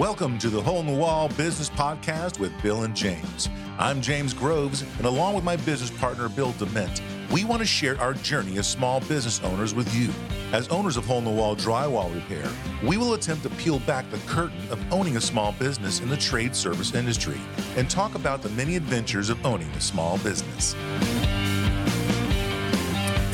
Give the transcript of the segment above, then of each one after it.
Welcome to the Hole in the Wall Business Podcast with Bill and James. I'm James Groves, and along with my business partner, Bill Dement, we want to share our journey as small business owners with you. As owners of Hole in the Wall Drywall Repair, we will attempt to peel back the curtain of owning a small business in the trade service industry and talk about the many adventures of owning a small business.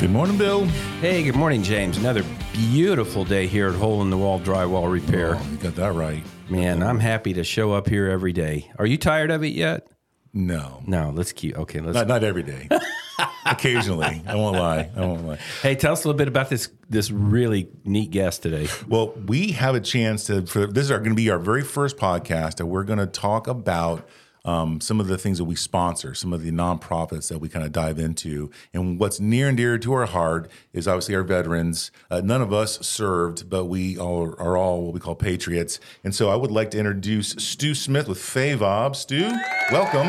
Good morning, Bill. Hey, good morning, James. Another beautiful day here at Hole in the Wall Drywall Repair. Oh, you got that right. Man, I'm happy to show up here every day. Are you tired of it yet? No, No, let's keep. Okay, let's. not, not every day. Occasionally, I won't lie. I won't lie. Hey, tell us a little bit about this this really neat guest today. Well, we have a chance to. For this is going to be our very first podcast, and we're going to talk about um, some of the things that we sponsor, some of the nonprofits that we kind of dive into, and what's near and dear to our heart is obviously our veterans. Uh, none of us served, but we all are all what we call patriots. And so, I would like to introduce Stu Smith with FAVOB. Stu, welcome.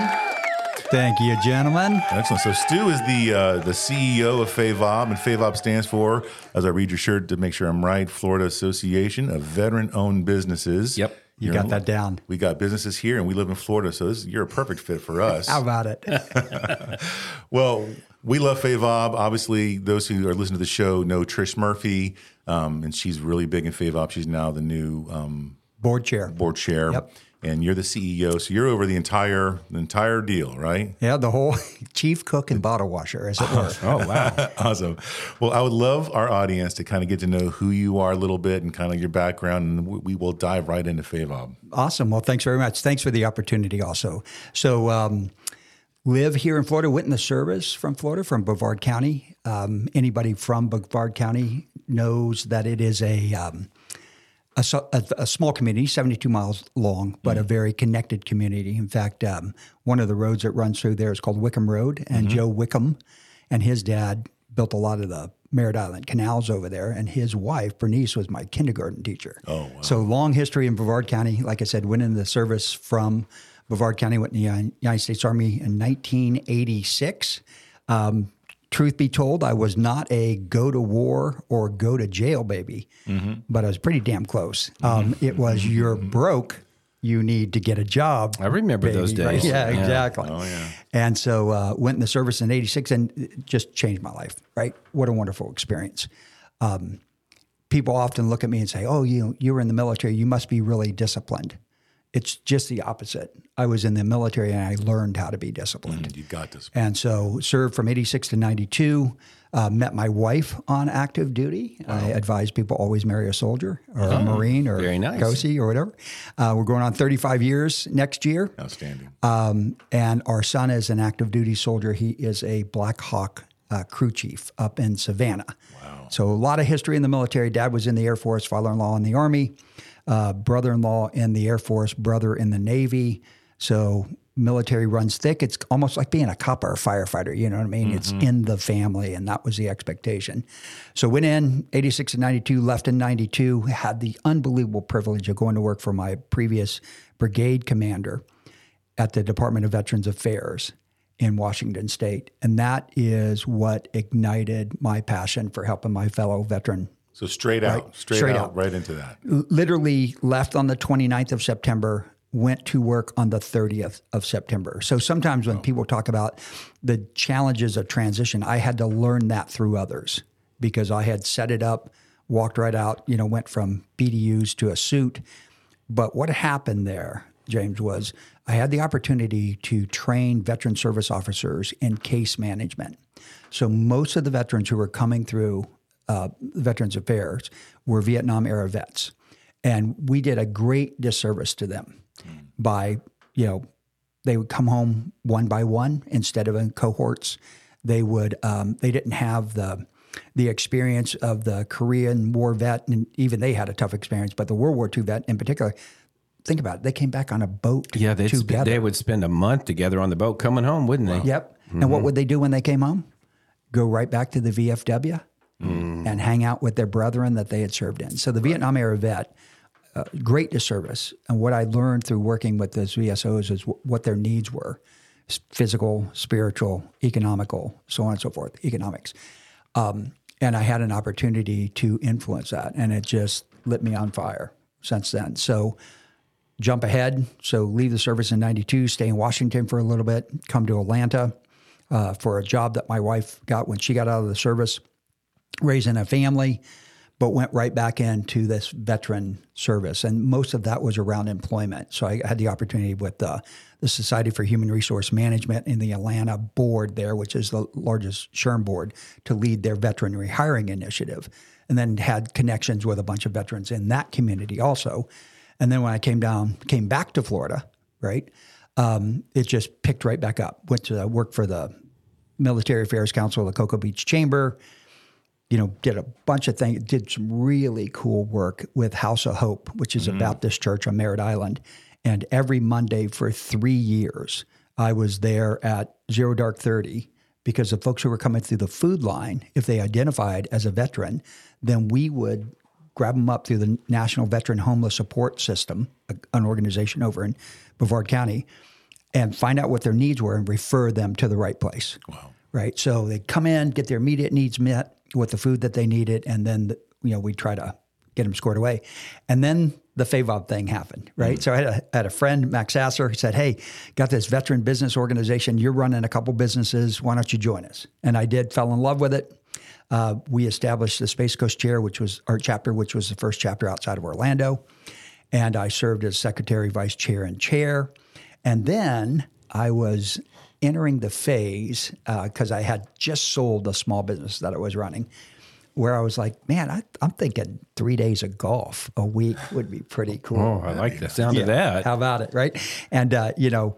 Thank you, gentlemen. Excellent. So Stu is the uh, the CEO of FAVOB, and FAVOB stands for, as I read your shirt to make sure I'm right, Florida Association of Veteran-Owned Businesses. Yep. You You're got that down. We got businesses here, and we live in Florida, so this, you're a perfect fit for us. How about it? Well, we love FAVOB. Obviously, those who are listening to the show know Trish Murphy, um, and she's really big in FAVOB. She's now the new um, Board chair. board chair, Yep. And you're the CEO, so you're over the entire the entire deal, right? Yeah, the whole chief cook and bottle washer, as it were. Oh wow! awesome. Well, I would love our audience to kind of get to know who you are a little bit and kind of your background, and we we will dive right into FAVOB. Awesome. Well, thanks very much. Thanks for the opportunity also. So, um, live here in Florida, went in the service from Florida, from Brevard County. Um, anybody from Brevard County knows that it is a, um, a, a, a small community, 72 miles long, but a very connected community. In fact, um, one of the roads that runs through there is called Wickham Road, and Joe Wickham and his dad built a lot of the Merritt Island canals over there, and his wife Bernice was my kindergarten teacher. Oh, wow. So long history in Brevard County. Like I said, went in the service from Brevard County, went in the United States Army in 1986. Um, truth be told, I was not a go to war or go to jail baby, but I was pretty damn close. Um, it was you're broke, you need to get a job. I remember those baby, right? days. Yeah, Yeah. exactly. Oh, yeah. And so uh, went in the service in '86 and just changed my life. Right? What a wonderful experience. Um, people often look at me and say, "Oh, you you were in the military. You must be really disciplined." It's just the opposite. I was in the military and I learned how to be disciplined. You got this. And so served from 86 to 92. Uh, met my wife on active duty. I advise people always marry a soldier or a Marine or very nice. Or whatever. Uh, we're going on 35 years next year. Outstanding. Um, and our son is an active duty soldier. He is a Black Hawk uh, crew chief up in Savannah. Wow. So a lot of history in the military. Dad was in the Air Force, father in law in the Army, uh, brother in law in the Air Force, brother in the Navy. So military runs thick. It's almost like being a cop or a firefighter. You know what I mean? It's in the family, and that was the expectation. So went in 86 and 92, left in 92, had the unbelievable privilege of going to work for my previous brigade commander at the Department of Veterans Affairs in Washington State. And that is what ignited my passion for helping my fellow veteran. So straight out, straight, straight out, out. right into that. Literally left on the 29th of September, went to work on the 30th of September. So sometimes when oh. people talk about the challenges of transition, I had to learn that through others because I had set it up, walked right out, you know, went from BDUs to a suit. But what happened there, James, was I had the opportunity to train veteran service officers in case management. So most of the veterans who were coming through uh, Veterans Affairs were Vietnam era vets. And we did a great disservice to them by, you know, they would come home one by one instead of in cohorts. They would, um, they didn't have the, the experience of the Korean War vet, and even they had a tough experience, but the World War II vet in particular, think about it, they came back on a boat Yeah, they'd sp- they would spend a month together on the boat coming home, wouldn't they? Yep. And what would they do when they came home? Go right back to the VFW and hang out with their brethren that they had served in. So the Vietnam era vet, uh, great disservice. And what I learned through working with those VSOs is w- what their needs were physical, spiritual, economical, so on and so forth, economics. Um, and I had an opportunity to influence that, and it just lit me on fire since then. So jump ahead. So leave the service in 92, stay in Washington for a little bit, come to Atlanta uh, for a job that my wife got when she got out of the service, raising a family, but went right back into this veteran service. And most of that was around employment. So I had the opportunity with the, the Society for Human Resource Management in the Atlanta board there, which is the largest SHRM board, to lead their veteran rehiring initiative. And then had connections with a bunch of veterans in that community also. And then when I came down, came back to Florida, right, um, it just picked right back up. Went to work for the Military Affairs Council, of the Cocoa Beach Chamber, you know, did a bunch of things, did some really cool work with House of Hope, which is mm-hmm. about this church on Merritt Island. And every Monday for three years, I was there at Zero Dark 30 because the folks who were coming through the food line, if they identified as a veteran, then we would grab them up through the National Veteran Homeless Support System, an organization over in Brevard County, and find out what their needs were and refer them to the right place. Wow. Right. So they come in, get their immediate needs met, with the food that they needed, and then the, you know we try to get them scored away, and then the FAVOB thing happened, right? Mm-hmm. So I had, a, had a friend, Max Sasser, who said, "Hey, got this veteran business organization. You're running a couple businesses. Why don't you join us?" And I did. Fell in love with it. Uh, we established the Space Coast Chair, which was our chapter, which was the first chapter outside of Orlando, and I served as secretary, vice chair, and chair. And then I was entering the phase because uh, I had just sold the small business that I was running, where I was like, man, I, am thinking three days of golf a week would be pretty cool. Oh, I like the sound yeah. of that. How about it, right? And uh, you know.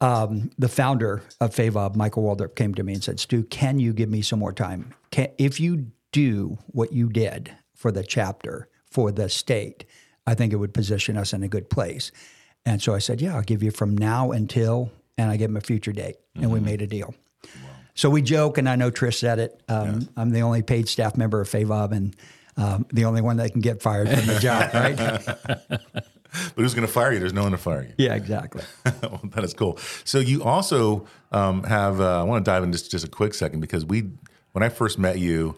Um, the founder of FAVOB, Michael Waldrop, came to me and said, Stu, can you give me some more time? Can, if you do what you did for the chapter, for the state, I think it would position us in a good place. And so I said, Yeah, I'll give you from now until and I gave him a future date, and mm-hmm. we made a deal. Wow. So we joke, and I know Trish said it. Um, yeah. I'm the only paid staff member of FAVOB, and um, the only one that can get fired from the job, right? but who's going to fire you? There's no one to fire you. Yeah, exactly. well, that is cool. So you also um, have. Uh, I want to dive in just just a quick second because we, when I first met you,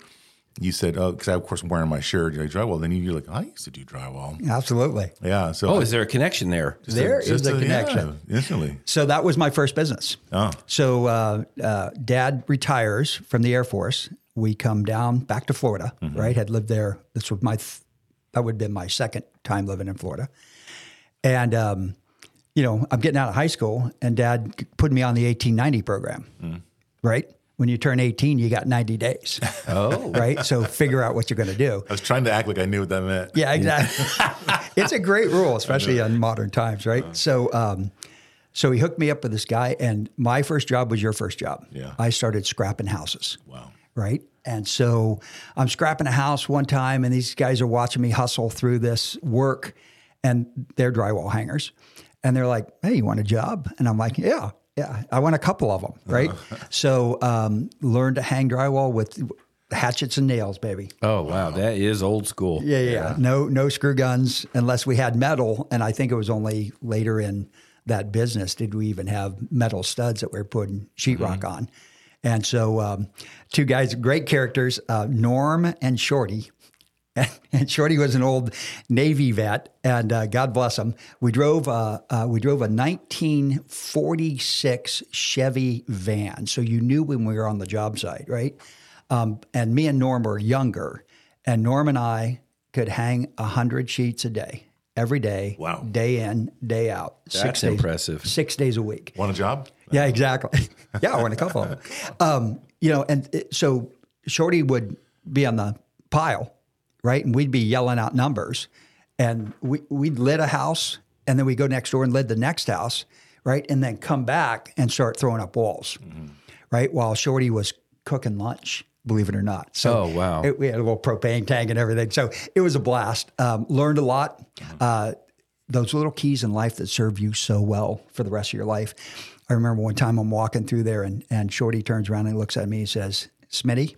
you said, "Oh, because I of course I'm wearing my shirt, you know, drywall." Then you're like, "I used to do drywall." Absolutely. Yeah. So, oh, is there a connection there? There a, is a, a, connection. Yeah, instantly. So that was my first business. Oh. So uh, uh, Dad retires from the Air Force. We come down back to Florida. Mm-hmm. Right, had lived there. This was my th- that would have been my second time living in Florida, and um, you know, I'm getting out of high school, and Dad put me on the 1890 program. Mm. Right when you turn 18, you got 90 days. Oh. Right? So figure out what you're going to do. I was trying to act like I knew what that meant. Yeah, exactly. it's a great rule, especially in modern times, right? Uh, so, um, so he hooked me up with this guy, and my first job was your first job. Yeah. I started scrapping houses. Wow. Right? And so I'm scrapping a house one time, and these guys are watching me hustle through this work, and they're drywall hangers. And they're like, hey, you want a job? And I'm like, yeah. Yeah, I won a couple of them, right? Uh-huh. So um, learned to hang drywall with hatchets and nails, baby. Oh wow, that is old school. Yeah, yeah, yeah. No, no screw guns unless we had metal, and I think it was only later in that business did we even have metal studs that we were putting sheetrock mm-hmm. on. And so, um, two guys, great characters, uh, Norm and Shorty. and Shorty was an old Navy vet, and uh, God bless him. We drove uh, uh, we drove a 1946 Chevy van, so you knew when we were on the job site, right? Um, and me and Norm were younger, and Norm and I could hang hundred sheets a day, every day, wow, day in, day out. That's six days, impressive. Six days a week. Want a job? Yeah, exactly. yeah, I want a couple of them. Um, you know, and it, so Shorty would be on the pile right? And we'd be yelling out numbers. And we, we'd lit a house and then we go next door and lit the next house, right? And then come back and start throwing up walls, mm-hmm. right? While Shorty was cooking lunch, believe it or not. So oh, wow. It, we had a little propane tank and everything. So it was a blast. Um, learned a lot. Mm-hmm. Uh, those little keys in life that serve you so well for the rest of your life. I remember one time I'm walking through there and, and Shorty turns around and looks at me and says, Smitty,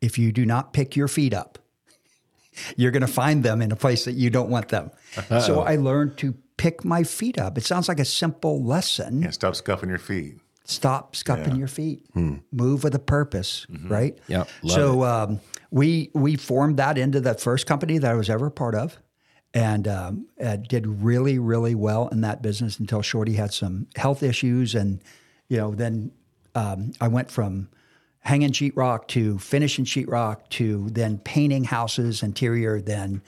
if you do not pick your feet up, you're going to find them in a place that you don't want them. Uh-oh. So I learned to pick my feet up. It sounds like a simple lesson. Yeah, stop scuffing your feet. Stop scuffing yeah. your feet. Hmm. Move with a purpose, mm-hmm. right? Yeah. So um, we we formed that into the first company that I was ever part of, and um, uh, did really, really well in that business until Shorty had some health issues. And, you know, then um, I went from hanging sheetrock to finishing sheetrock to then painting houses, interior, then.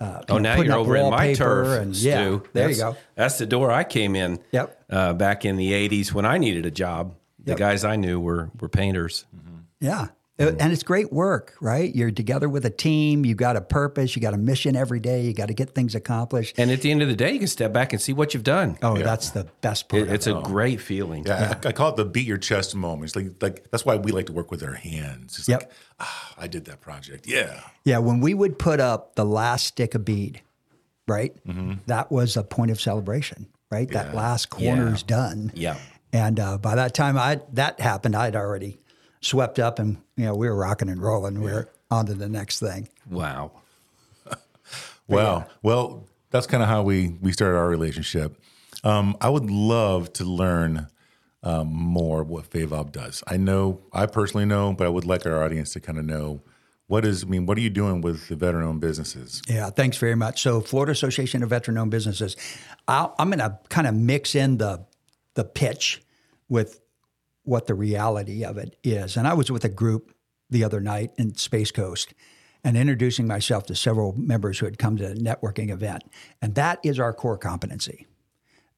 Uh, Oh, know, now you're up over in my turf, and Stu. yeah, there you go. That's the door I came in. Yep. Uh, back in the '80s when I needed a job, the Yep. guys I knew were were painters. Yeah. Uh, And it's great work, right? You're together with a team. You got a purpose. You got a mission every day. You got to get things accomplished. And at the end of the day, you can step back and see what you've done. Oh, that's the best part. It- of it's it. a great feeling. Yeah, I, I call it the beat your chest moments. Like, like that's why we like to work with our hands. It's Yep. like, ah, I did that project. Yeah. Yeah, when we would put up the last stick of bead, right? That was a point of celebration, right? That last corner's done. Yeah. And uh, by that time I that happened, I'd already swept up, and you know we were rocking and rolling. We are on to the next thing. Wow. Wow. Well, that's kind of how we we started our relationship. Um, I would love to learn um, more what FAVOB does. I know, I personally know, but I would like our audience to kind of know what is. I mean, what are you doing with the veteran-owned businesses? Yeah, thanks very much. So, Florida Association of Veteran-Owned Businesses. I'll, I'm going to kind of mix in the the pitch with what the reality of it is. And I was with a group the other night in Space Coast and introducing myself to several members who had come to a networking event. And that is our core competency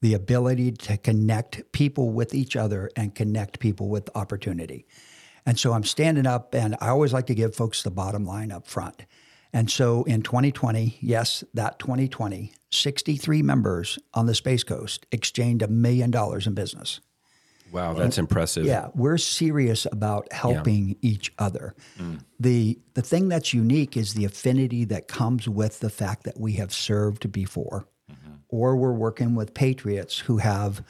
the ability to connect people with each other and connect people with opportunity. And so I'm standing up, and I always like to give folks the bottom line up front. And so in 2020, yes, that 2020, 63 members on the Space Coast exchanged a million dollars in business. Wow, that's impressive. Yeah, we're serious about helping each other. The the thing that's unique is the affinity that comes with the fact that we have served before, or we're working with patriots who have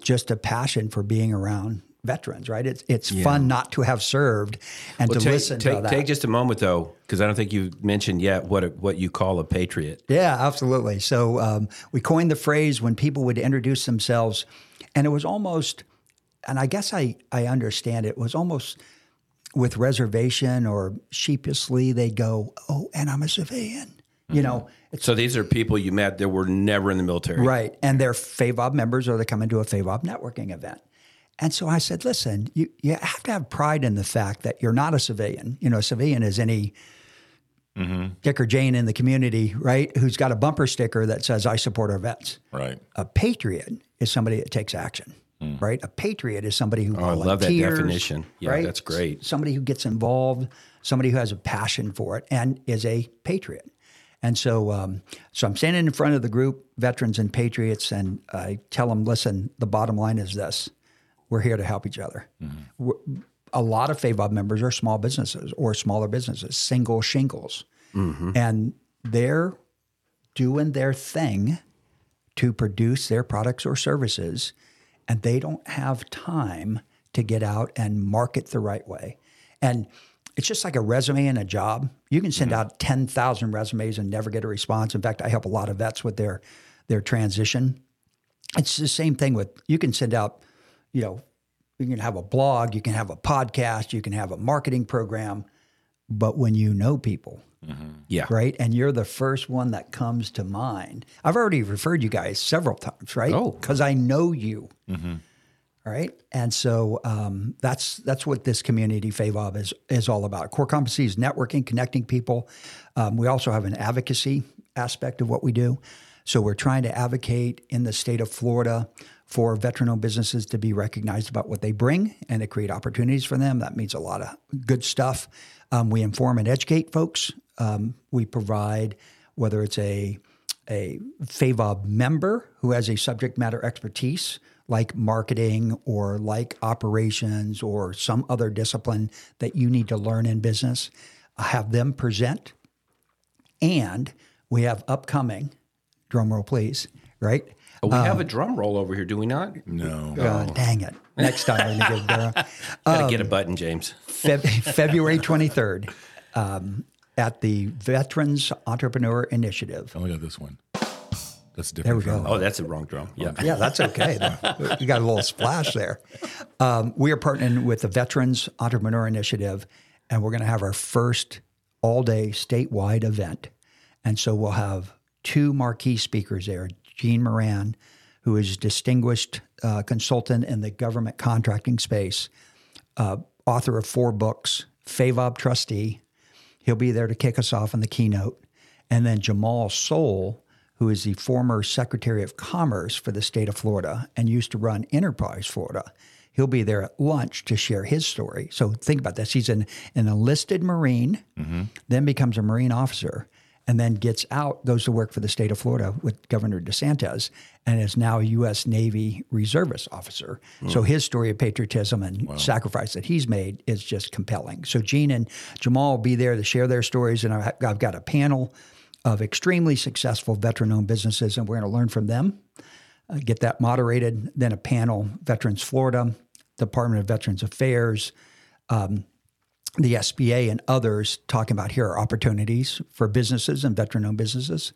just a passion for being around veterans. Right? It's it's fun not to have served and Well, to take, listen to take, that. take just a moment though, because I don't think you've mentioned yet what a, what you call a patriot. Yeah, absolutely. So um, we coined the phrase when people would introduce themselves, and it was almost, and I guess I, I understand it, was almost with reservation or sheepishly, they'd go, Oh, and I'm a civilian. You mm-hmm. know, So these are people you met that were never in the military. right. And they're FAVOB members or they come into a FAVOB networking event. And so I said, listen, you, you have to have pride in the fact that you're not a civilian. You know, a civilian is any mm-hmm. Dick or Jane in the community, right? Who's got a bumper sticker that says, I support our vets. Right. A patriot is somebody that takes action, Mm. right? A patriot is somebody who. Oh, I love that definition. Yeah, right? that's great. Somebody who gets involved, somebody who has a passion for it, and is a patriot. And so, um, so I'm standing in front of the group, veterans and patriots, and I tell them, listen, the bottom line is this: we're here to help each other. Mm-hmm. We're- A lot of FAVOB members are small businesses or smaller businesses, single shingles, mm-hmm. and they're doing their thing to produce their products or services, and they don't have time to get out and market the right way. And it's just like a resume and a job. You can send mm-hmm. out 10,000 resumes and never get a response. In fact, I help a lot of vets with their their transition. It's the same thing with you can send out, you know, you can have a blog, you can have a podcast, you can have a marketing program, but when you know people, Yeah. right? And you're the first one that comes to mind. I've already referred you guys several times, right? Oh. because I know you. All right, and so um, that's that's what this community FAVOB is is all about. Core competency is networking, connecting people. Um, we also have an advocacy aspect of what we do. So we're trying to advocate in the state of Florida for veteran-owned businesses to be recognized about what they bring and to create opportunities for them. That means a lot of good stuff. Um, we inform and educate folks. Um, we provide whether it's a a FAVOB member who has a subject matter expertise like marketing or like operations or some other discipline that you need to learn in business, have them present. And we have upcoming, drum roll please, right? Oh, we have a drum roll over here, do we not? No. Uh, dang it. Next time we're going to give Dara. Gotta get a button, James. Feb- February 23rd um, at the Veterans Entrepreneur Initiative. I only got this one. That's different. There we from- go. Oh, that's a wrong drum. Yeah. Yeah, that's okay. you got a little splash there. Um, we are partnering with the Veterans Entrepreneur Initiative, and we're going to have our first all day statewide event. And so we'll have two marquee speakers there Gene Moran, who is distinguished uh, consultant in the government contracting space, uh, author of four books, FAVOB trustee. He'll be there to kick us off in the keynote. And then Jamal Sowell, who is the former Secretary of Commerce for the state of Florida and used to run Enterprise Florida. He'll be there at lunch to share his story. So think about this. He's an, an enlisted Marine, mm-hmm. then becomes a Marine officer, and then gets out, goes to work for the state of Florida with Governor DeSantis, and is now a U.S. Navy reservist officer. So his story of patriotism and sacrifice that he's made is just compelling. So Gene and Jamal will be there to share their stories, and I've got a panel of extremely successful veteran-owned businesses, and we're going to learn from them uh, get that moderated. Then a panel, Veterans Florida, Department of Veterans Affairs, um, the SBA, and others talking about here are opportunities for businesses and veteran owned businesses.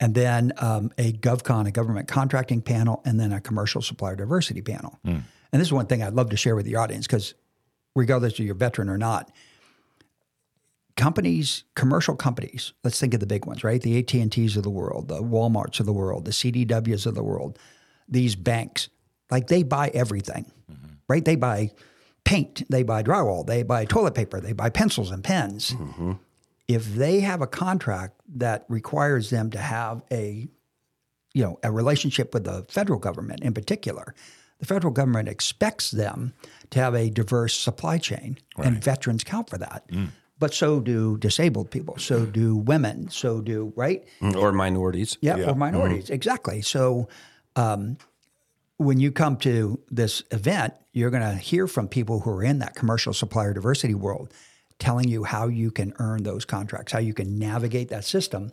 And then um, a GovCon, a government contracting panel, and then a commercial supplier diversity panel. And this is one thing I'd love to share with the audience because, regardless of you're veteran or not, companies, commercial companies, let's think of the big ones, right? The AT&Ts of the world, the Walmarts of the world, the CDWs of the world, these banks, like they buy everything, right? They buy paint, they buy drywall, they buy toilet paper, they buy pencils and pens. Mm-hmm. If they have a contract that requires them to have a you know, a relationship with the federal government in particular, the federal government expects them to have a diverse supply chain, and veterans count for that. Mm. But so do disabled people, so mm. do women, so do right, mm, or minorities. yeah, or minorities, mm-hmm. exactly. So um, when you come to this event, you're going to hear from people who are in that commercial supplier diversity world, telling you how you can earn those contracts, how you can navigate that system.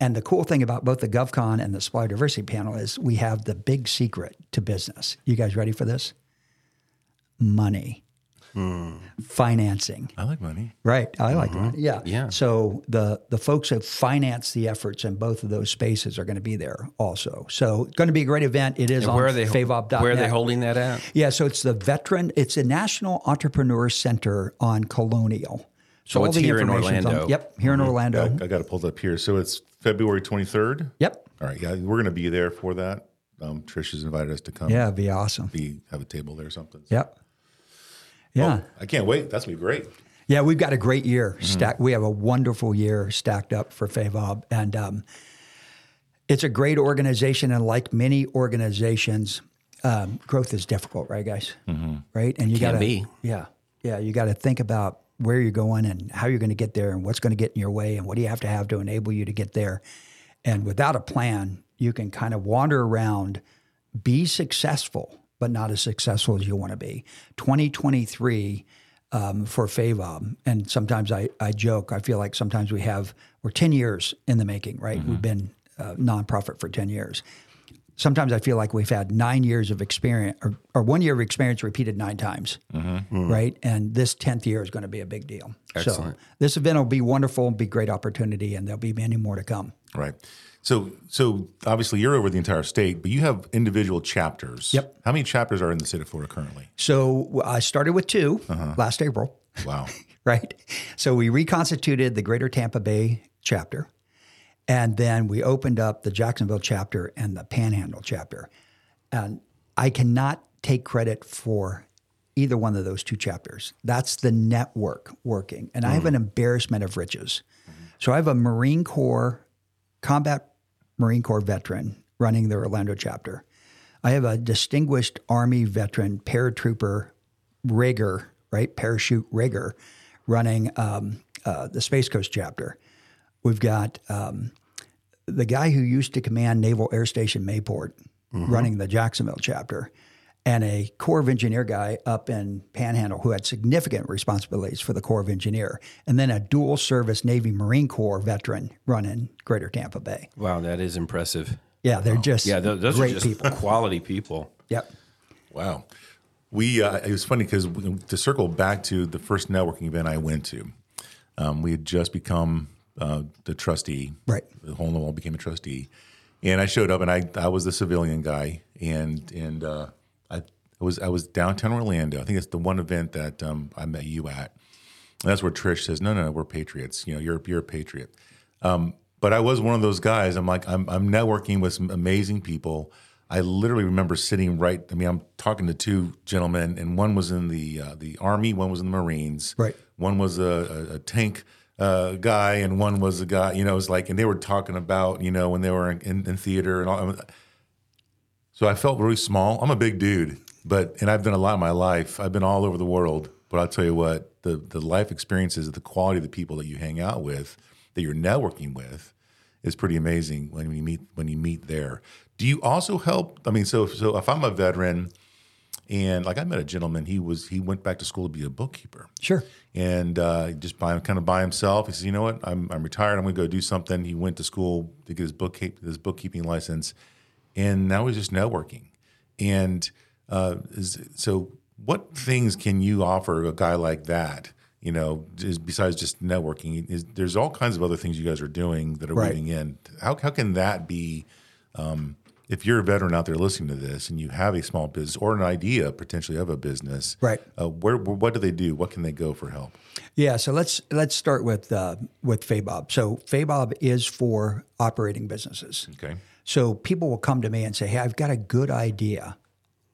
And the cool thing about both the GovCon and the supplier diversity panel is we have the big secret to business. You guys ready for this? Money, financing. I like money. Right. I like money. Yeah. Yeah. So the the folks that finance the efforts in both of those spaces are going to be there also. So it's going to be a great event. It is on Where are they? favob.net. Where are they holding that at? Yeah, so it's the veteran. It's a National Entrepreneur Center on Colonial. So all it's the here in information's on- Orlando. Mm-hmm. yep, here in Orlando. I, I got to pull it up here. So it's February 23rd. Yep. All right. Yeah, we're going to be there for that. Um, Trish has invited us to come. Yeah, it'd be awesome. Be have a table there or something. Yep. Yeah. I can't wait. That's gonna be great. Yeah, we've got a great year Mm-hmm. stacked. We have a wonderful year stacked up for FAVOB, and um, it's a great organization. And like many organizations, um, growth is difficult, right, guys? Right, and you got to be. yeah, yeah, you got to think about where you're going and how you're going to get there, and what's going to get in your way, and what do you have to have to enable you to get there. And without a plan, you can kind of wander around, be successful, but not as successful as you want to be. 2023 um, for FAVOB, and sometimes I, I joke, I feel like sometimes we have, we're 10 years in the making, right? We've mm-hmm. been a nonprofit for 10 years. Sometimes I feel like we've had nine years of experience or, or one year of experience repeated nine times, mm-hmm. mm. right? And this 10th year is going to be a big deal. Excellent. So this event will be wonderful, be a great opportunity, and there'll be many more to come. Right. So so obviously you're over the entire state, but you have individual chapters. Yep. How many chapters are in the state of Florida currently? So I started with 2 uh-huh. last April. Wow. right? So we reconstituted the Greater Tampa Bay chapter, and then we opened up the Jacksonville chapter and the Panhandle chapter. And I cannot take credit for either one of those two chapters. That's the network working. And I have mm. an embarrassment of riches. So I have a Marine Corps, combat Marine Corps veteran running the Orlando chapter. I have a distinguished Army veteran, paratrooper rigger, right? Parachute rigger running um, uh, the Space Coast chapter. We've got um, the guy who used to command Naval Air Station Mayport running the Jacksonville chapter, and a Corps of Engineer guy up in Panhandle who had significant responsibilities for the Corps of Engineer, and then a dual service Navy Marine Corps veteran running Greater Tampa Bay. Wow, that is impressive. Yeah, they're just Yeah, tho- those great are just people. quality people. Yep. Wow. We uh, it was funny because to circle back to the first networking event I went to, um, we had just become uh, the trustee. Right. The hole in the wall became a trustee, and I showed up and I I was the civilian guy and and uh, I was I was downtown Orlando. I think it's the one event that um, I met you at. And that's where Trish says, "No, no, no, we're patriots. You know, you're you're a patriot." Um, but I was one of those guys. I'm like, I'm, I'm networking with some amazing people. I literally remember sitting right. I mean, I'm talking to two gentlemen, and one was in the uh, the army, one was in the Marines. Right. One was a, a, a tank uh, guy, and one was a guy. You know, it was like, and they were talking about, you know, when they were in, in, in theater and all. So I felt really small. I'm a big dude, but and I've done a lot in my life. I've been all over the world. But I'll tell you what, the the life experiences, the quality of the people that you hang out with, that you're networking with, is pretty amazing when you meet when you meet there. Do you also help? I mean, so so if I'm a veteran, and like I met a gentleman, he was he went back to school to be a bookkeeper, Sure. and uh, just by kind of by himself. He says, you know what, I'm I'm retired. I'm going to go do something. He went to school to get his bookkeep his bookkeeping license, and now he's just networking. And uh, is, so, what things can you offer a guy like that? You know, just besides just networking, is there's all kinds of other things you guys are doing that are Right. weaving in. How how can that be? Um, if you're a veteran out there listening to this and you have a small business or an idea potentially of a business, Right. Uh, where, what do they do? What can they go for help? Yeah, so let's let's start with uh, with FAVOB. So FAVOB is for operating businesses. Okay. So people will come to me and say, "Hey, I've got a good idea."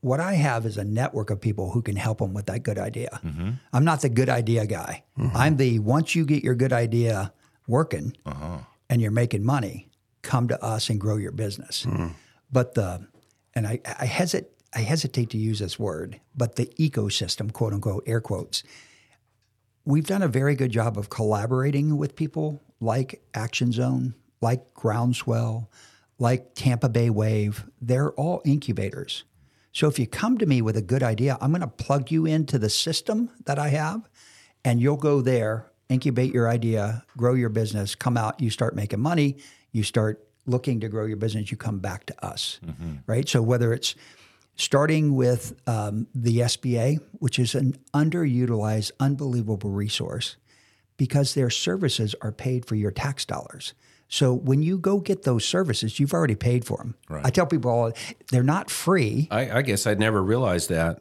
What I have is a network of people who can help them with that good idea. Mm-hmm. I'm not the good idea guy. Mm-hmm. I'm the once you get your good idea working uh-huh. and you're making money, come to us and grow your business. Hmm. But the and I, I hesitate I hesitate to use this word, but the ecosystem, quote unquote, air quotes, we've done a very good job of collaborating with people like Action Zone, like Groundswell, like Tampa Bay Wave. They're all incubators. So if you come to me with a good idea, I'm going to plug you into the system that I have, and you'll go there, incubate your idea, grow your business, come out, you start making money, you start looking to grow your business, you come back to us, right? So whether it's starting with um, the SBA, which is an underutilized, unbelievable resource because their services are paid for your tax dollars. So when you go get those services, you've already paid for them. Right. I tell people all they're not free. I, I guess I'd never realized that.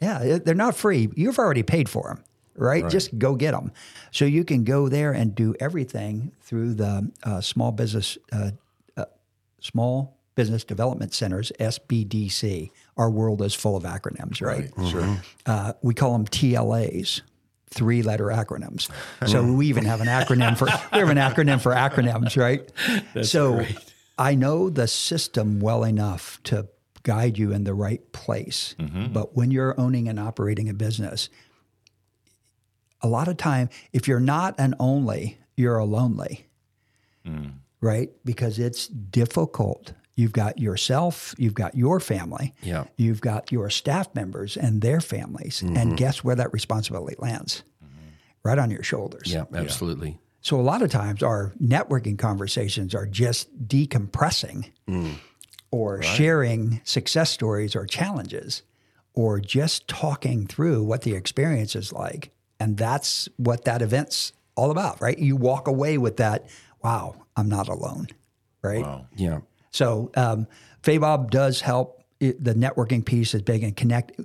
Yeah, they're not free. You've already paid for them, right? Just go get them. So you can go there and do everything through the uh, small business uh, uh, small business development centers SBDC. Our world is full of acronyms, right? Sure. Uh, we call them TLAs. Three letter acronyms. So we even have an acronym for we have an acronym for acronyms, right? so I know the system well enough to guide you in the right place. But when you're owning and operating a business, a lot of time, if you're not an only, you're a lonely, right? Because it's difficult. You've got yourself, you've got your family, Yeah. you've got your staff members and their families. And mm-hmm. guess where that responsibility lands? Mm-hmm. Right on your shoulders. Yeah, absolutely. So a lot of times our networking conversations are just decompressing mm. or sharing success stories or challenges or just talking through what the experience is like. And that's what that event's all about, right? You walk away with that, wow, I'm not alone, right? Wow. Yeah. So um, FAVOB does help. It, the networking piece is big and connect.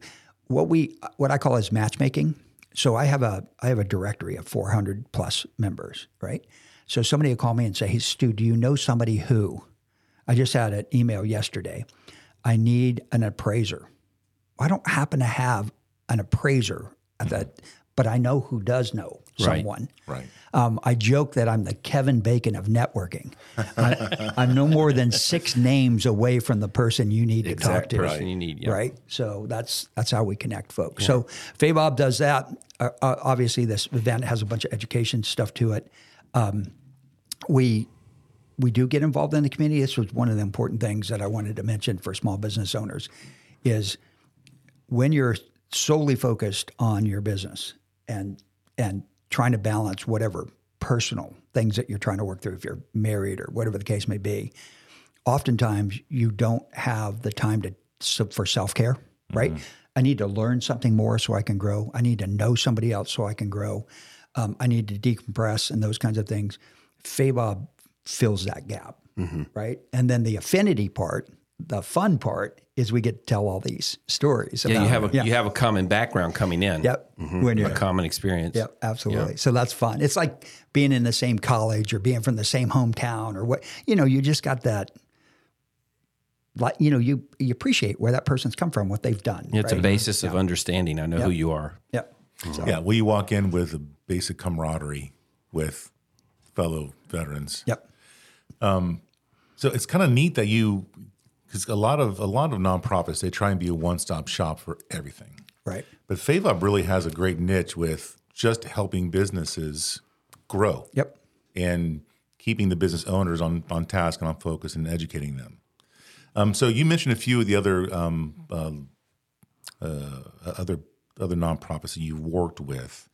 What we what I call is matchmaking. So I have a I have a directory of 400 plus members, right? So somebody will call me and say, "Hey, Stu, do you know somebody who?" I just had an email yesterday. I need an appraiser. I don't happen to have an appraiser at that, but I know who does know Right. someone. Right. Um, I joke that I'm the Kevin Bacon of networking. I, I'm no more than six names away from the person you need to talk to. person you need. Yeah. Right. So that's that's how we connect folks. So FAVOB does that. Uh, uh, obviously, this event has a bunch of education stuff to it. Um, we we do get involved in the community. This was one of the important things that I wanted to mention for small business owners is when you're solely focused on your business and and trying to balance whatever personal things that you're trying to work through if you're married or whatever the case may be oftentimes you don't have the time to for self-care right? I need to learn something more so i can grow. I need to know somebody else so i can grow. Um, i need to decompress and those kinds of things. FAVOB fills that gap right? And then the affinity part the fun part is we get to tell all these stories. Yeah, about you have a yeah. you have a common background coming in. Yep. Mm-hmm. When A you're a common experience. Yep, absolutely. So that's fun. It's like being in the same college or being from the same hometown or what. You know, you just got that. Like you know, you you appreciate where that person's come from, what they've done. It's right? a basis of understanding. I know who you are. Yep. So, Yeah, well, you walk in with a basic camaraderie with fellow veterans. Yep. Um, so it's kind of neat that you, because a lot of a lot of nonprofits they try and be a one stop shop for everything. Right. But FAVOB really has a great niche with just helping businesses grow Yep. and keeping the business owners on, on task and on focus and educating them. Um, so you mentioned a few of the other um, uh, uh, other other nonprofits that you've worked with.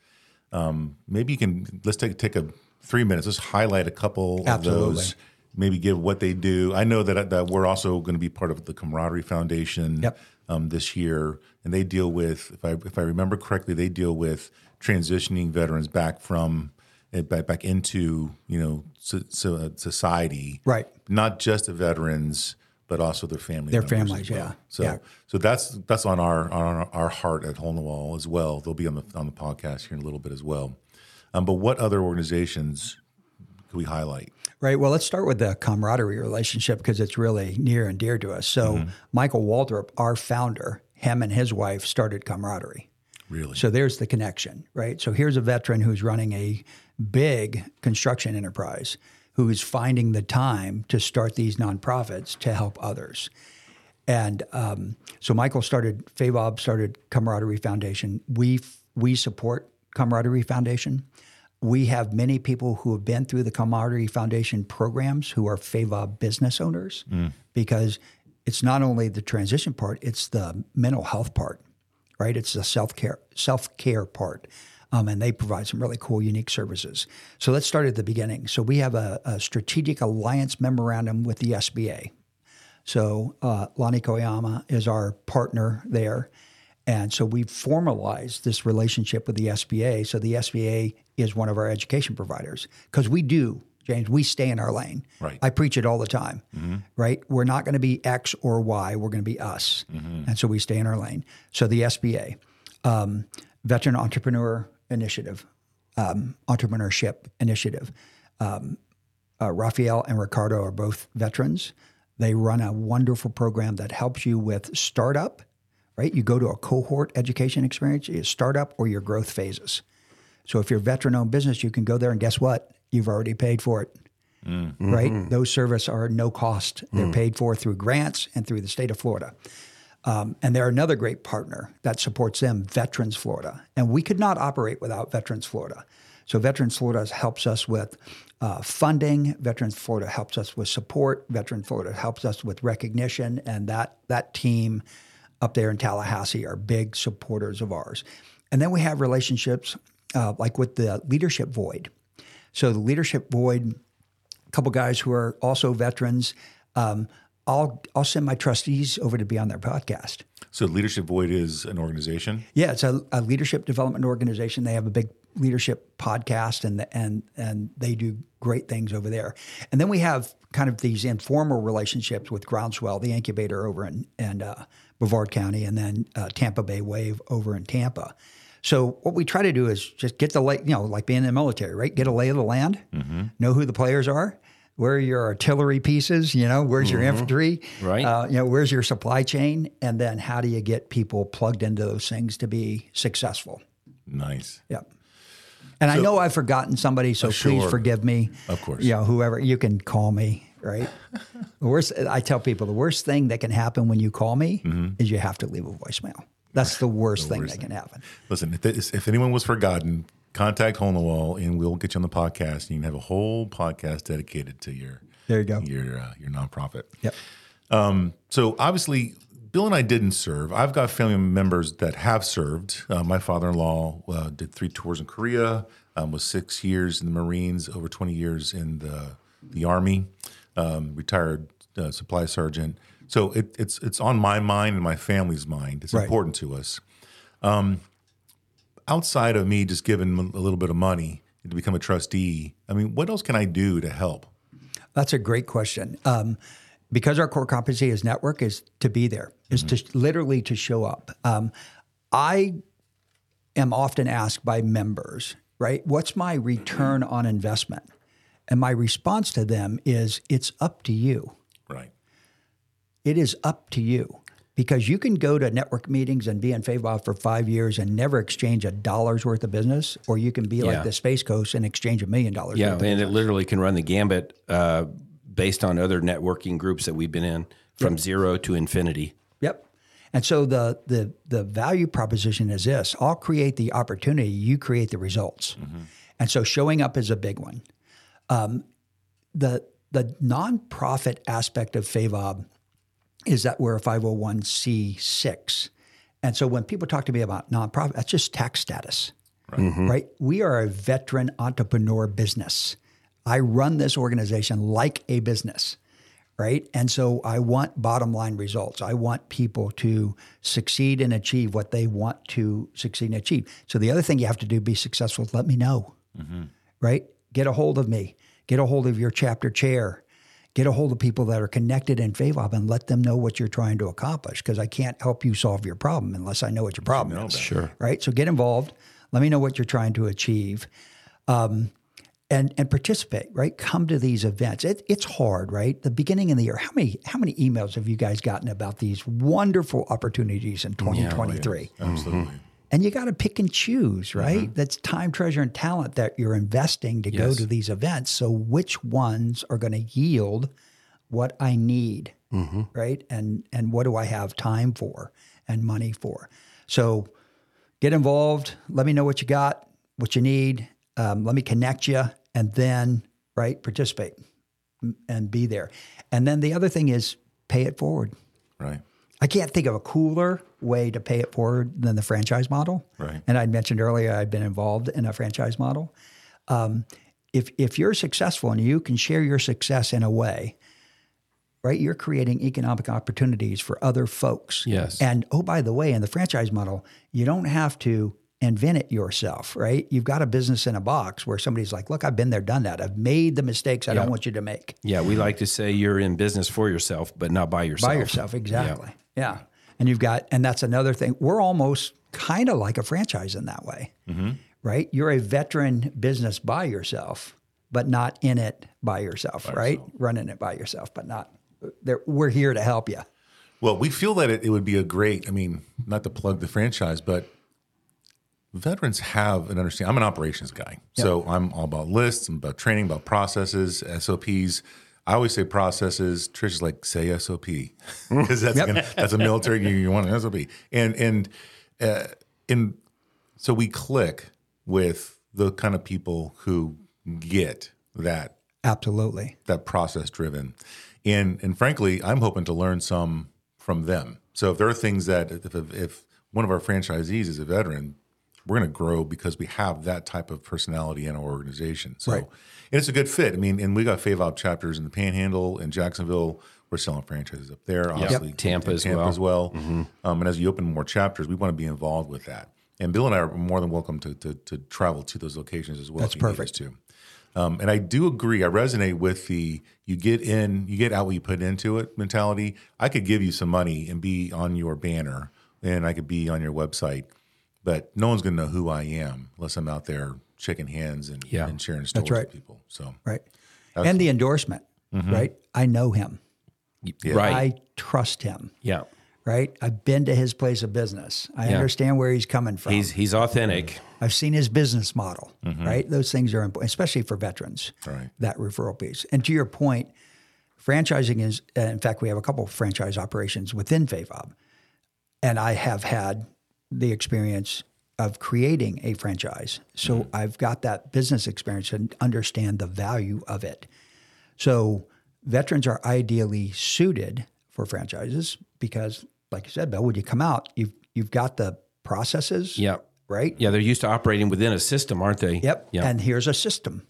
Um, maybe you can let's take take a three minutes. Let's highlight a couple Absolutely. of those. Maybe give what they do. I know that that we're also going to be part of the Camaraderie Foundation Yep. um, this year, and they deal with, if I if I remember correctly, they deal with transitioning veterans back from eh, back back into you know so, so, uh, society, Right. Not just the veterans, but also their family, Their families, well. yeah. So Yeah. so that's that's on our on our, our heart at Hole in the Wall as well. They'll be on the on the podcast here in a little bit as well. Um, but what other organizations could we highlight? Right. Well, let's start with the camaraderie relationship because it's really near and dear to us. So, Michael Waldrop, our founder, him and his wife started camaraderie. Really? So there's the connection, right? So here's a veteran who's running a big construction enterprise who is finding the time to start these nonprofits to help others. And um, so Michael started, FAVOB started Camaraderie Foundation. We, we support Camaraderie Foundation. We have many people who have been through the Camaraderie Foundation programs who are FAVOB business owners because it's not only the transition part, it's the mental health part right? It's the self care self care part, um, and they provide some really cool, unique services. So let's start at the beginning. So we have a, a strategic alliance memorandum with the SBA. So uh, Lonnie Koyama is our partner there, and so we've formalized this relationship with the SBA. So the SBA is one of our education providers because we do. James, we stay in our lane. Right. I preach it all the time. Right. We're not going to be X or Y. We're going to be us. And so we stay in our lane. So the SBA, um, Veteran Entrepreneur Initiative, um, Entrepreneurship Initiative. Um, uh, Raphael and Ricardo are both veterans. They run a wonderful program that helps you with startup, right? You go to a cohort education experience, your startup or your growth phases. So if you're a veteran owned business, you can go there and guess what? You've already paid for it. Right? Those services are no cost. They're paid for through grants and through the state of Florida. Um, and they're another great partner that supports them, Veterans Florida. And we could not operate without Veterans Florida. So Veterans Florida helps us with uh, funding. Veterans Florida helps us with support. Veterans Florida helps us with recognition. And that that team up there in Tallahassee are big supporters of ours. And then we have relationships uh, like with the Leadership Void. So the Leadership Void, a couple guys who are also veterans. Um, I'll I'll send my trustees over to be on their podcast. So Leadership Void is an organization. Yeah, it's a, a leadership development organization. They have a big leadership podcast, and and and they do great things over there. And then we have kind of these informal relationships with Groundswell, the incubator over in and uh, Brevard County, and then uh, Tampa Bay Wave over in Tampa. So what we try to do is just get the lay, you know, like being in the military, right? Get a lay of the land, know who the players are, where are your artillery pieces, you know, where's your infantry, Right. Uh, you know, where's your supply chain, and then how do you get people plugged into those things to be successful? Nice. Yep. And I know I've forgotten somebody, so please sure. forgive me. Of course. You know, whoever you can call me, right? the worst I tell people the worst thing that can happen when you call me Mm-hmm. is you have to leave a voicemail. That's the worst thing that can happen. Listen, if, this, if anyone was forgotten, contact Hole in the Wall, and we'll get you on the podcast. And you can have a whole podcast dedicated to your There you go. your uh, your nonprofit. Yep. So obviously, Bill and I didn't serve. I've got family members that have served. Uh, my father-in-law uh, did three tours in Korea, um, was six years in the Marines, over twenty years in the the Army, um, retired uh, supply sergeant. So it, it's it's on my mind and my family's mind. It's Right. important to us. Um, outside of me just giving a little bit of money to become a trustee, I mean, what else can I do to help? That's a great question. Um, because our core competency as network is to be there. Is to literally to show up. Um, I am often asked by members, right? What's my return on investment? And my response to them is, it's up to you. Right. It is up to you because you can go to network meetings and be in FAVOB for five years and never exchange a dollar's worth of business, or you can be Yeah. like the Space Coast and exchange a million dollars. Yeah, and it literally can run the gambit uh, based on other networking groups that we've been in from zero to infinity. Yep. And so the the the value proposition is this: I'll create the opportunity, you create the results. And so showing up is a big one. Um, the the nonprofit aspect of FAVOB is that we're a 501c6. And so when people talk to me about nonprofit, that's just tax status. Right. We are a veteran entrepreneur business. I run this organization like a business right? And so I want bottom line results. I want people to succeed and achieve what they want to succeed and achieve. So the other thing you have to do to be successful is let me know, right? Get a hold of me. Get a hold of your chapter chair. Get a hold of people that are connected in FAVOB and let them know what you're trying to accomplish because I can't help you solve your problem unless I know what your problem is. Sure. Right? So get involved. Let me know what you're trying to achieve um, and and participate, right? Come to these events. It, it's hard, right? The beginning of the year. How many how many emails have you guys gotten about these wonderful opportunities in 2023? Absolutely. Mm-hmm. And you got to pick and choose, right? Mm-hmm. That's time, treasure, and talent that you're investing to go to these events. So which ones are going to yield what I need, mm-hmm. right? And and what do I have time for and money for? So get involved. Let me know what you got, what you need. Um, let me connect you, and then right participate and be there. And then the other thing is pay it forward. Right. I can't think of a cooler way to pay it forward than the franchise model. Right. And I'd mentioned earlier I'd been involved in a franchise model. Um, if if you're successful and you can share your success in a way, right, you're creating economic opportunities for other folks. Yes. And oh, by the way, in the franchise model, you don't have to invent it yourself, right? You've got a business in a box where somebody's like, look, I've been there, done that. I've made the mistakes I don't want you to make. Yeah, we like to say you're in business for yourself, but not by yourself. by yourself exactly yeah. and you've got and that's another thing we're almost kind of like a franchise in that way mm-hmm. right you're a veteran business by yourself but not in it by yourself right running it by yourself but not there we're here to help you Well, we feel that it, it would be a great, I mean, not to plug the franchise, but veterans have an understanding. I'm an operations guy. So I'm all about lists, I'm about training, about processes, SOPs. I always say processes. Trish is like, say SOP. Because that's, gonna, that's a military, you, you want an SOP. And, and, uh, and so we click with the kind of people who get that absolutely that process driven and and frankly i'm hoping to learn some from them so if there are things that if, if one of our franchisees is a veteran we're going to grow because we have that type of personality in our organization so Right. and it's a good fit i mean and we got FAVOB chapters in the panhandle in jacksonville we're selling franchises up there obviously Tampa as Tampa well. as well um, and as you open more chapters we want to be involved with that and bill and i are more than welcome to, to, to travel to those locations as well That's if you need us perfect. to um, and I do agree. I resonate with the you get in, you get out what you put into it mentality. I could give you some money and be on your banner, and I could be on your website, but no one's going to know who I am unless I'm out there shaking hands and, Yeah. and sharing stories right. with people. So right and the endorsement right i know him Right. i trust him yeah. right i've been to his place of business i understand where he's coming from He's he's authentic. I've seen his business model, right? Those things are important, especially for veterans, Right. that referral piece. And to your point, franchising is, uh, in fact, we have a couple of franchise operations within FAVOB. And I have had the experience of creating a franchise. So I've got that business experience and understand the value of it. So veterans are ideally suited for franchises because, like you said, Bill, when you come out, you've, you've got the processes, Yeah. right? Yeah, they're used to operating within a system, aren't they? Yep. Yeah. And here's a system.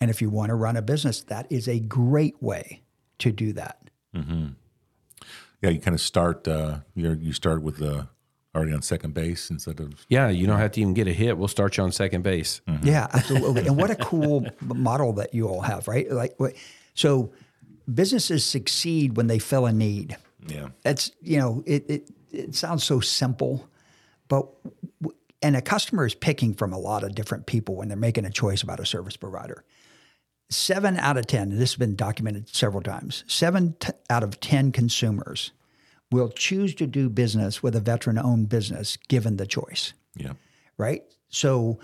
And if you want to run a business, that is a great way to do that. yeah, you kind of start. Uh, you you start with the already on second base instead of yeah, you don't have to even get a hit. We'll start you on second base. Mm-hmm. Yeah, absolutely. and what a cool model that you all have, right? Like, so businesses succeed when they fill a need. Yeah. It's you know it it, it sounds so simple, but and a customer is picking from a lot of different people when they're making a choice about a service provider. Seven out of ten, and this has been documented several times. Seven t- out of ten consumers will choose to do business with a veteran-owned business given the choice Yeah. right? So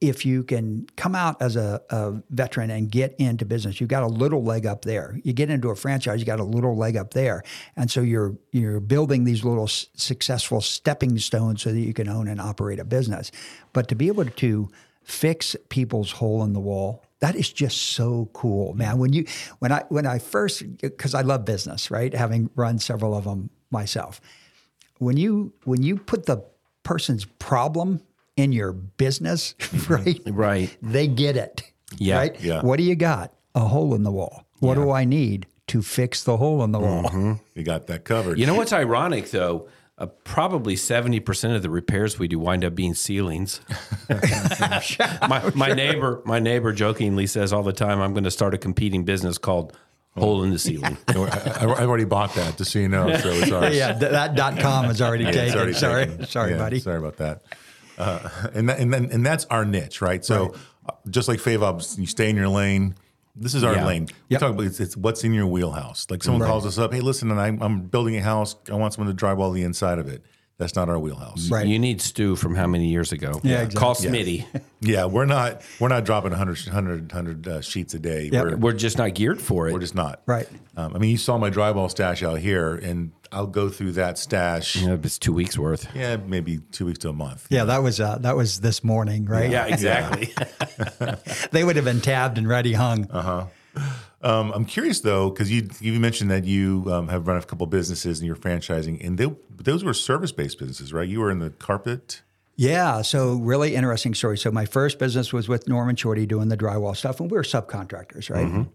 if you can come out as a, a veteran and get into business, you've got a little leg up there. You get into a franchise, you got a little leg up there, and so you're you're building these little s- successful stepping stones so that you can own and operate a business. But to be able to fix people's hole in the wall. That is just so cool, man. When you when I when I first because I love business, right? Having run several of them myself when you when you put the person's problem in your business, mm-hmm. right? Right. They get it. Yeah. Right? Yeah. What do you got? A hole in the wall. What do I need to fix the hole in the wall? Mm-hmm. You got that covered. You know what's ironic though? Uh, probably seventy percent of the repairs we do wind up being ceilings. my, my neighbor, my neighbor, jokingly says all the time, "I'm going to start a competing business called Hole in the Ceiling." I, I- I've already bought that, just so you know. So it's ours. yeah, that dot com is already Yeah, it's taken. already sorry, taken. sorry, Yeah, buddy. Sorry about that. Uh, and that, and then and that's our niche, right? So uh, just like FAVOBs, you stay in your lane. This is our Yeah. lane. We Yep. talk about it's, it's what's in your wheelhouse. Like someone calls us up, hey, listen, and I'm, I'm building a house. I want someone to drywall the inside of it. That's not our wheelhouse. Right. You need Stu from how many years ago? Yeah, exactly. Call Smitty. Yeah, we're not we're not dropping 100, 100, 100 uh, sheets a day. Yep. We're, We're just not geared for it. we're just not. Right. Um, I mean, you saw my drywall stash out here, and I'll go through that stash. You know, it's two weeks worth. Yeah, maybe two weeks to a month. Yeah, that was uh, that was this morning, right? Yeah, exactly. They would have been tabbed and ready hung. Uh-huh. Um, I'm curious though, because you you mentioned that you um, have run a couple businesses and you're franchising, and they, those were service based businesses, right? You were in the carpet. Yeah, so really interesting story. So my first business was with Norman Shorty doing the drywall stuff, and we were subcontractors, right?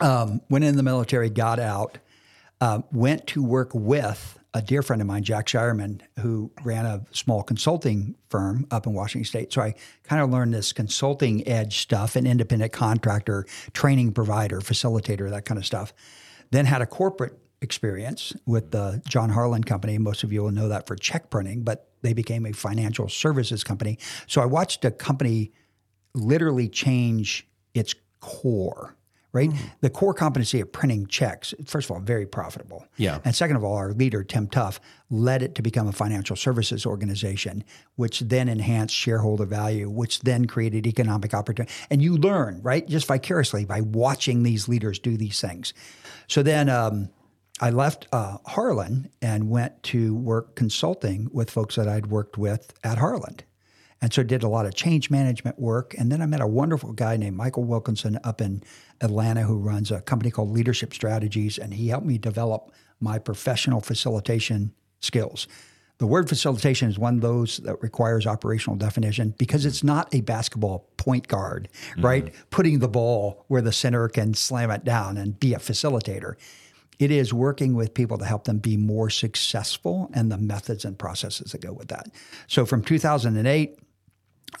Um, went in the military, got out, um, went to work with a dear friend of mine, Jack Shireman, who ran a small consulting firm up in Washington State. So I kind of learned this consulting edge stuff, an independent contractor, training provider, facilitator, that kind of stuff. Then had a corporate experience with the John Harland Company. Most of you will know that for check printing, but they became a financial services company. So I watched a company literally change its core, right? The core competency of printing checks, first of all, very profitable. Yeah. And second of all, our leader, Tim Tuff, led it to become a financial services organization, which then enhanced shareholder value, which then created economic opportunity. And you learn, right? Just vicariously by watching these leaders do these things. So then, um, I left uh, Harland and went to work consulting with folks that I'd worked with at Harland. And so did a lot of change management work. And then I met a wonderful guy named Michael Wilkinson up in Atlanta who runs a company called Leadership Strategies. And he helped me develop my professional facilitation skills. The word facilitation is one of those that requires operational definition because it's not a basketball point guard, mm-hmm. right? Putting the ball where the center can slam it down and be a facilitator. It is working with people to help them be more successful and the methods and processes that go with that. So from 2008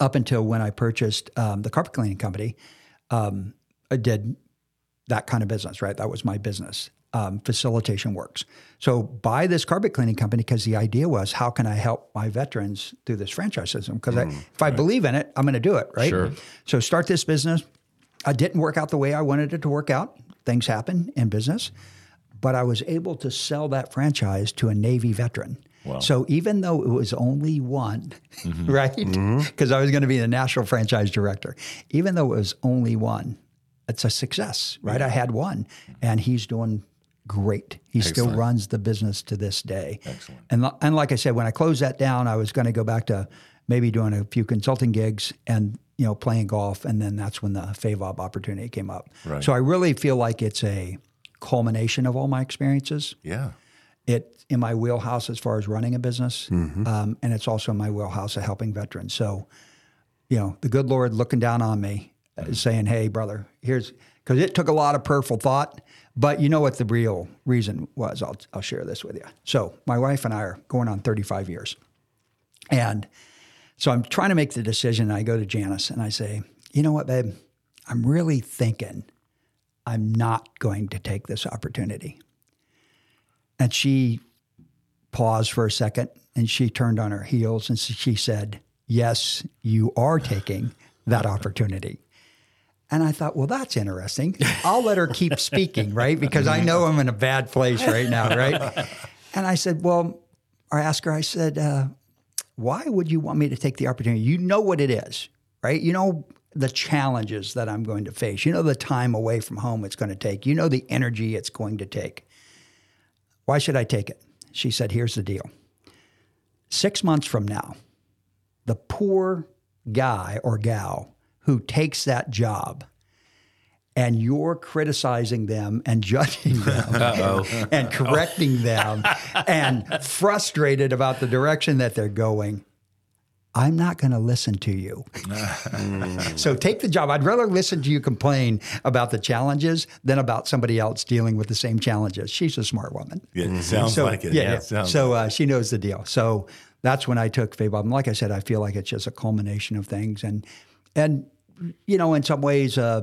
up until when I purchased um, the carpet cleaning company, um, I did that kind of business, right? That was my business. Um, facilitation works. So buy this carpet cleaning company because the idea was how can I help my veterans through this franchise system? Because if I believe in it, I'm going to do it, right? Sure. So start this business. I didn't work out the way I wanted it to work out. Things happen in business, but I was able to sell that franchise to a Navy veteran. So even though it was only one, mm-hmm. right? Mm-hmm. Because I was going to be the national franchise director, even though it was only one, it's a success, right? I had one, and he's doing great. He still runs the business to this day. Excellent. And, and like I said, when I closed that down, I was going to go back to maybe doing a few consulting gigs and you know playing golf, and then that's when the FAVOB opportunity came up. Right. So I really feel like it's a culmination of all my experiences Yeah. It's in my wheelhouse as far as running a business, um, and it's also in my wheelhouse of helping veterans. So, you know, the good Lord looking down on me, uh, saying, "Hey, brother, here's," because it took a lot of prayerful thought. But you know what the real reason was? I'll I'll share this with you. So, my wife and I are going on 35 years, and so I'm trying to make the decision. And I go to Janice and I say, "You know what, babe? I'm really thinking." I'm not going to take this opportunity. And she paused for a second and she turned on her heels and she said, Yes, you are taking that opportunity. And I thought, well, that's interesting. I'll let her keep speaking, right? Because I know I'm in a bad place right now, right? And I said, well, I asked her, I said, uh, why would you want me to take the opportunity? You know what it is, right? You know the challenges that I'm going to face. You know the time away from home it's going to take. You know the energy it's going to take. Why should I take it? She said, here's the deal. Six months from now, the poor guy or gal who takes that job and you're criticizing them and judging them and, and correcting them and frustrated about the direction that they're going, I'm not going to listen to you. so take the job. I'd rather listen to you complain about the challenges than about somebody else dealing with the same challenges. She's a smart woman. Yeah, sounds So, like it. Yeah, Yeah, yeah. sounds so uh, she knows the deal. So that's when I took FAVOB. And like I said, I feel like it's just a culmination of things, and and you know, in some ways, uh,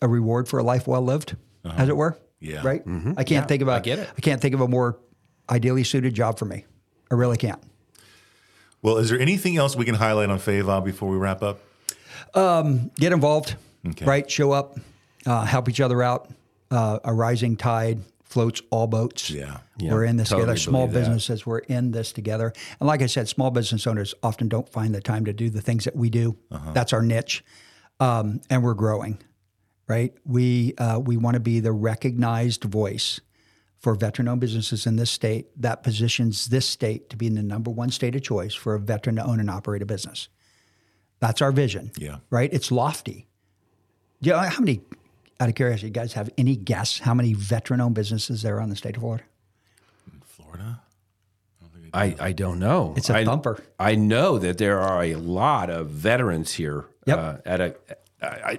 a reward for a life well lived, as it were. Uh-huh. Yeah. Right. I can't think of a, I get it. I can't think of a more ideally suited job for me. I really can't. Well, is there anything else we can highlight on FAVOB before we wrap up? Get involved. Okay. Right. Show up. Uh, help each other out. Uh, a rising tide floats all boats. Yeah. we're in this totally together. Small believe that. businesses, we're in this together. And like I said, small business owners often don't find the time to do the things that we do. Uh-huh. That's our niche, um, and we're growing. Right? We uh, we want to be the recognized voice for veteran-owned businesses in this state that positions this state to be in the number one state of choice for a veteran to own and operate a business. That's our vision. Yeah. Right? It's lofty. Do you know how many, out of curiosity, you guys have any guess how many veteran owned businesses there are in the state of Florida? Florida? I, I don't know. It's a I, thumper. I know that there are a lot of veterans here. Yep. Uh, at a, I, I,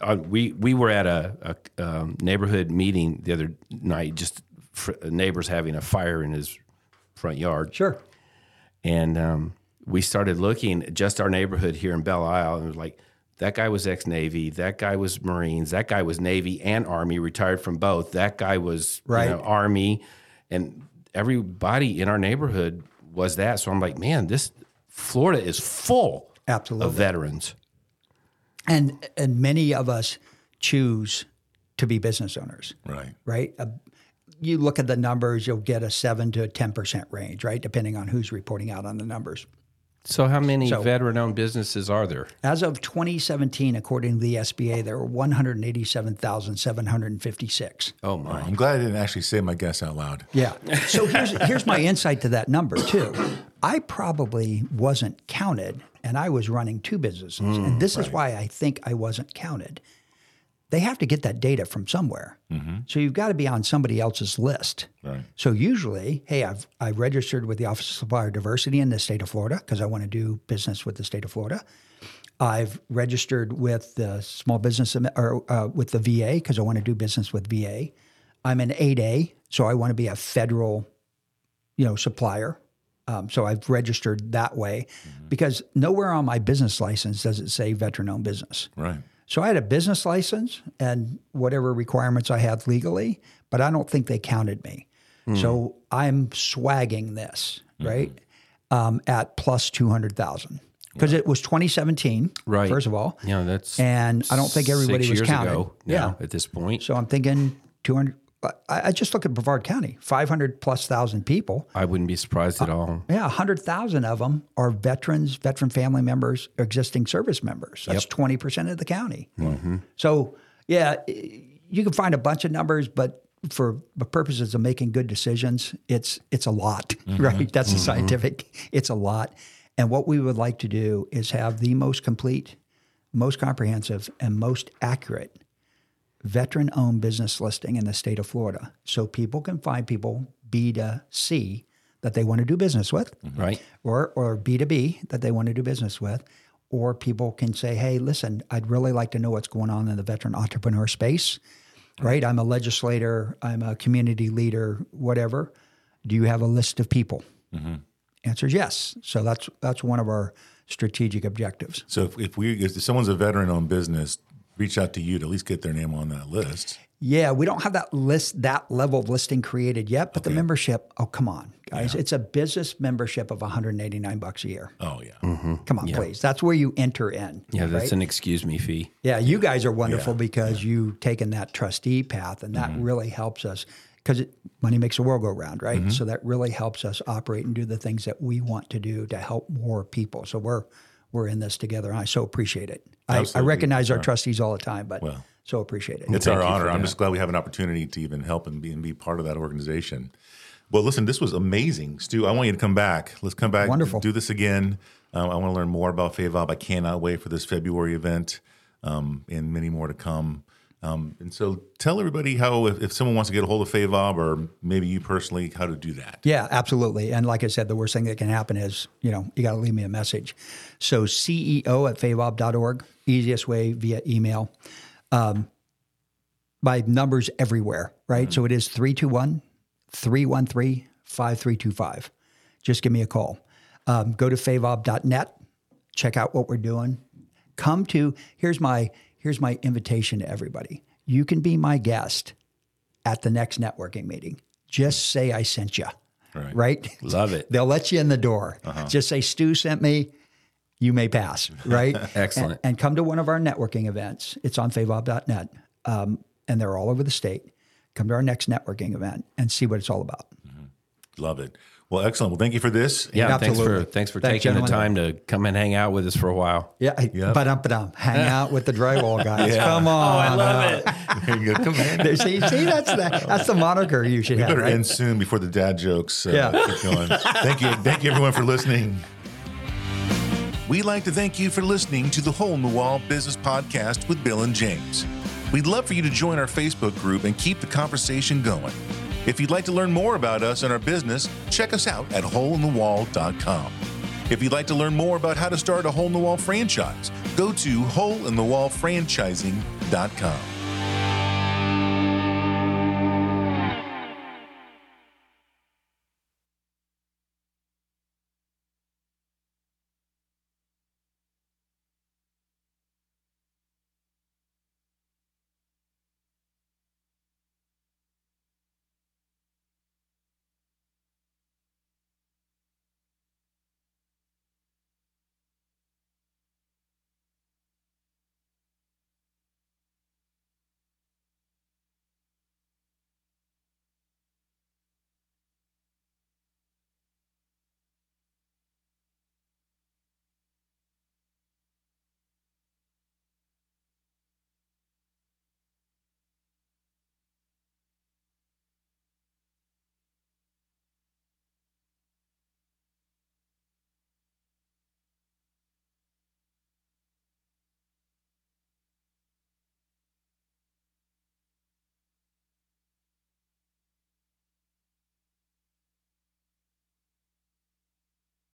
uh, we we were at a, a um, neighborhood meeting the other night. Just fr- neighbors having a fire in his front yard, Sure. and um, we started looking at just our neighborhood here in Belle Isle, and it was like that guy was ex Navy, that guy was Marines, that guy was Navy and Army, retired from both. That guy was you Right. know, Army, and everybody in our neighborhood was that. So I'm like, man, this Florida is full Absolutely. of veterans. And and many of us choose to be business owners, Right. right? Uh, you look at the numbers, you'll get a seven to ten percent range, right, depending on who's reporting out on the numbers. So how many So- veteran-owned businesses are there? As of 2017, according to the SBA, there were 187,756. Oh my! I'm glad I didn't actually say my guess out loud. Yeah. So here's here's my insight to that number too. I probably wasn't counted, and I was running two businesses, and this is why I think I wasn't counted. They have to get that data from somewhere, so you've got to be on somebody else's list. Right. So usually, hey, I've I registered with the Office of Supplier Diversity in the state of Florida because I want to do business with the state of Florida. I've registered with the small business or uh, with the VA because I want to do business with VA. I'm an 8A, so I want to be a federal, you know, supplier. Um, so I've registered that way because nowhere on my business license does it say veteran-owned business. Right. So I had a business license and whatever requirements I had legally, but I don't think they counted me. So I'm swagging this right um, at plus two hundred thousand because it was 2017. Right. First of all, Yeah, that's and I don't think everybody was years counted. ago. Yeah. at this point, So I'm thinking 200. I, I just look at Brevard County, 500 plus thousand people. I wouldn't be surprised at uh, all. Yeah, 100,000 of them are veterans, veteran family members, existing service members. That's 20% of the county. Mm-hmm. So, yeah, you can find a bunch of numbers, but for the purposes of making good decisions, it's it's a lot, mm-hmm. right? That's a mm-hmm. scientific. It's a lot. And what we would like to do is have the most complete, most comprehensive, and most accurate veteran owned business listing in the state of Florida. So people can find people B to C that they want to do business with. Mm-hmm. Right? or or B2B that they want to do business with. Or people can say hey listen I'd really like to know what's going on in the veteran entrepreneur space. Right. I'm a legislator I'm a community leader whatever. Do you have a list of people? Mm-hmm. Answer is yes. So that's that's one of our strategic objectives. So if, if we if someone's a veteran owned business, reach out to you to at least get their name on that list. Yeah, we don't have that list, that level of listing created yet, but the membership, oh, come on, guys. It's a business membership of 189 bucks a year. Oh yeah, Come on, please. That's where you enter in. Yeah, that's an excuse me fee. Yeah, you guys are wonderful because you've taken that trustee path, and that Mm-hmm. really helps us because money makes the world go round, right? Mm-hmm. So that really helps us operate and do the things that we want to do to help more people. So we're we're in this together, and I so appreciate it. I, I recognize our trustees all the time, but Well. so appreciate it. it's Thank our honor. I'm that. just glad we have an opportunity to even help and be, and be part of that organization. Well, listen, this was amazing, Stu. I want you to come back. Let's come back. Wonderful. Do this again. Um, I want to learn more about FAVOB. I cannot wait for this February event um, and many more to come. Um, and so tell everybody how, if, if someone wants to get a hold of FAVOB or maybe you personally, how to do that. Yeah, absolutely. And like I said, the worst thing that can happen is, you know, you got to leave me a message. So CEO at favob.org, easiest way via email. Um, my numbers everywhere, right? So it is 321 313 5325. Just give me a call. Um, go to favob.net, check out what we're doing. Come to, here's my, here's my invitation to everybody. You can be my guest at the next networking meeting. Just say I sent you. Right. Right? Love it. They'll let you in the door. Just say Stu sent me. You may pass. Right? Excellent. And, and come to one of our networking events. It's on favob.net. Um, and they're all over the state. Come to our next networking event and see what it's all about. Love it. Well, excellent. Well, thank you for this. Yeah, thanks for thanks for Thanks, taking the time to come and hang out with us for a while. Yeah. Yep. But um, but hang out with the drywall guys. Yeah. Come on. I love it. There you go. Come in. See, see, that's the that's the moniker you should We have. better right? end soon before the dad jokes uh, Yeah. keep going. thank you. Thank you, everyone, for listening. We'd like to thank you for listening to the Hole in the Wall Business Podcast with Bill and James. We'd love for you to join our Facebook group and keep the conversation going. If you'd like to learn more about us and our business, check us out at holeinthewall.com. If you'd like to learn more about how to start a hole in the wall franchise, go to holeinthewallfranchising.com.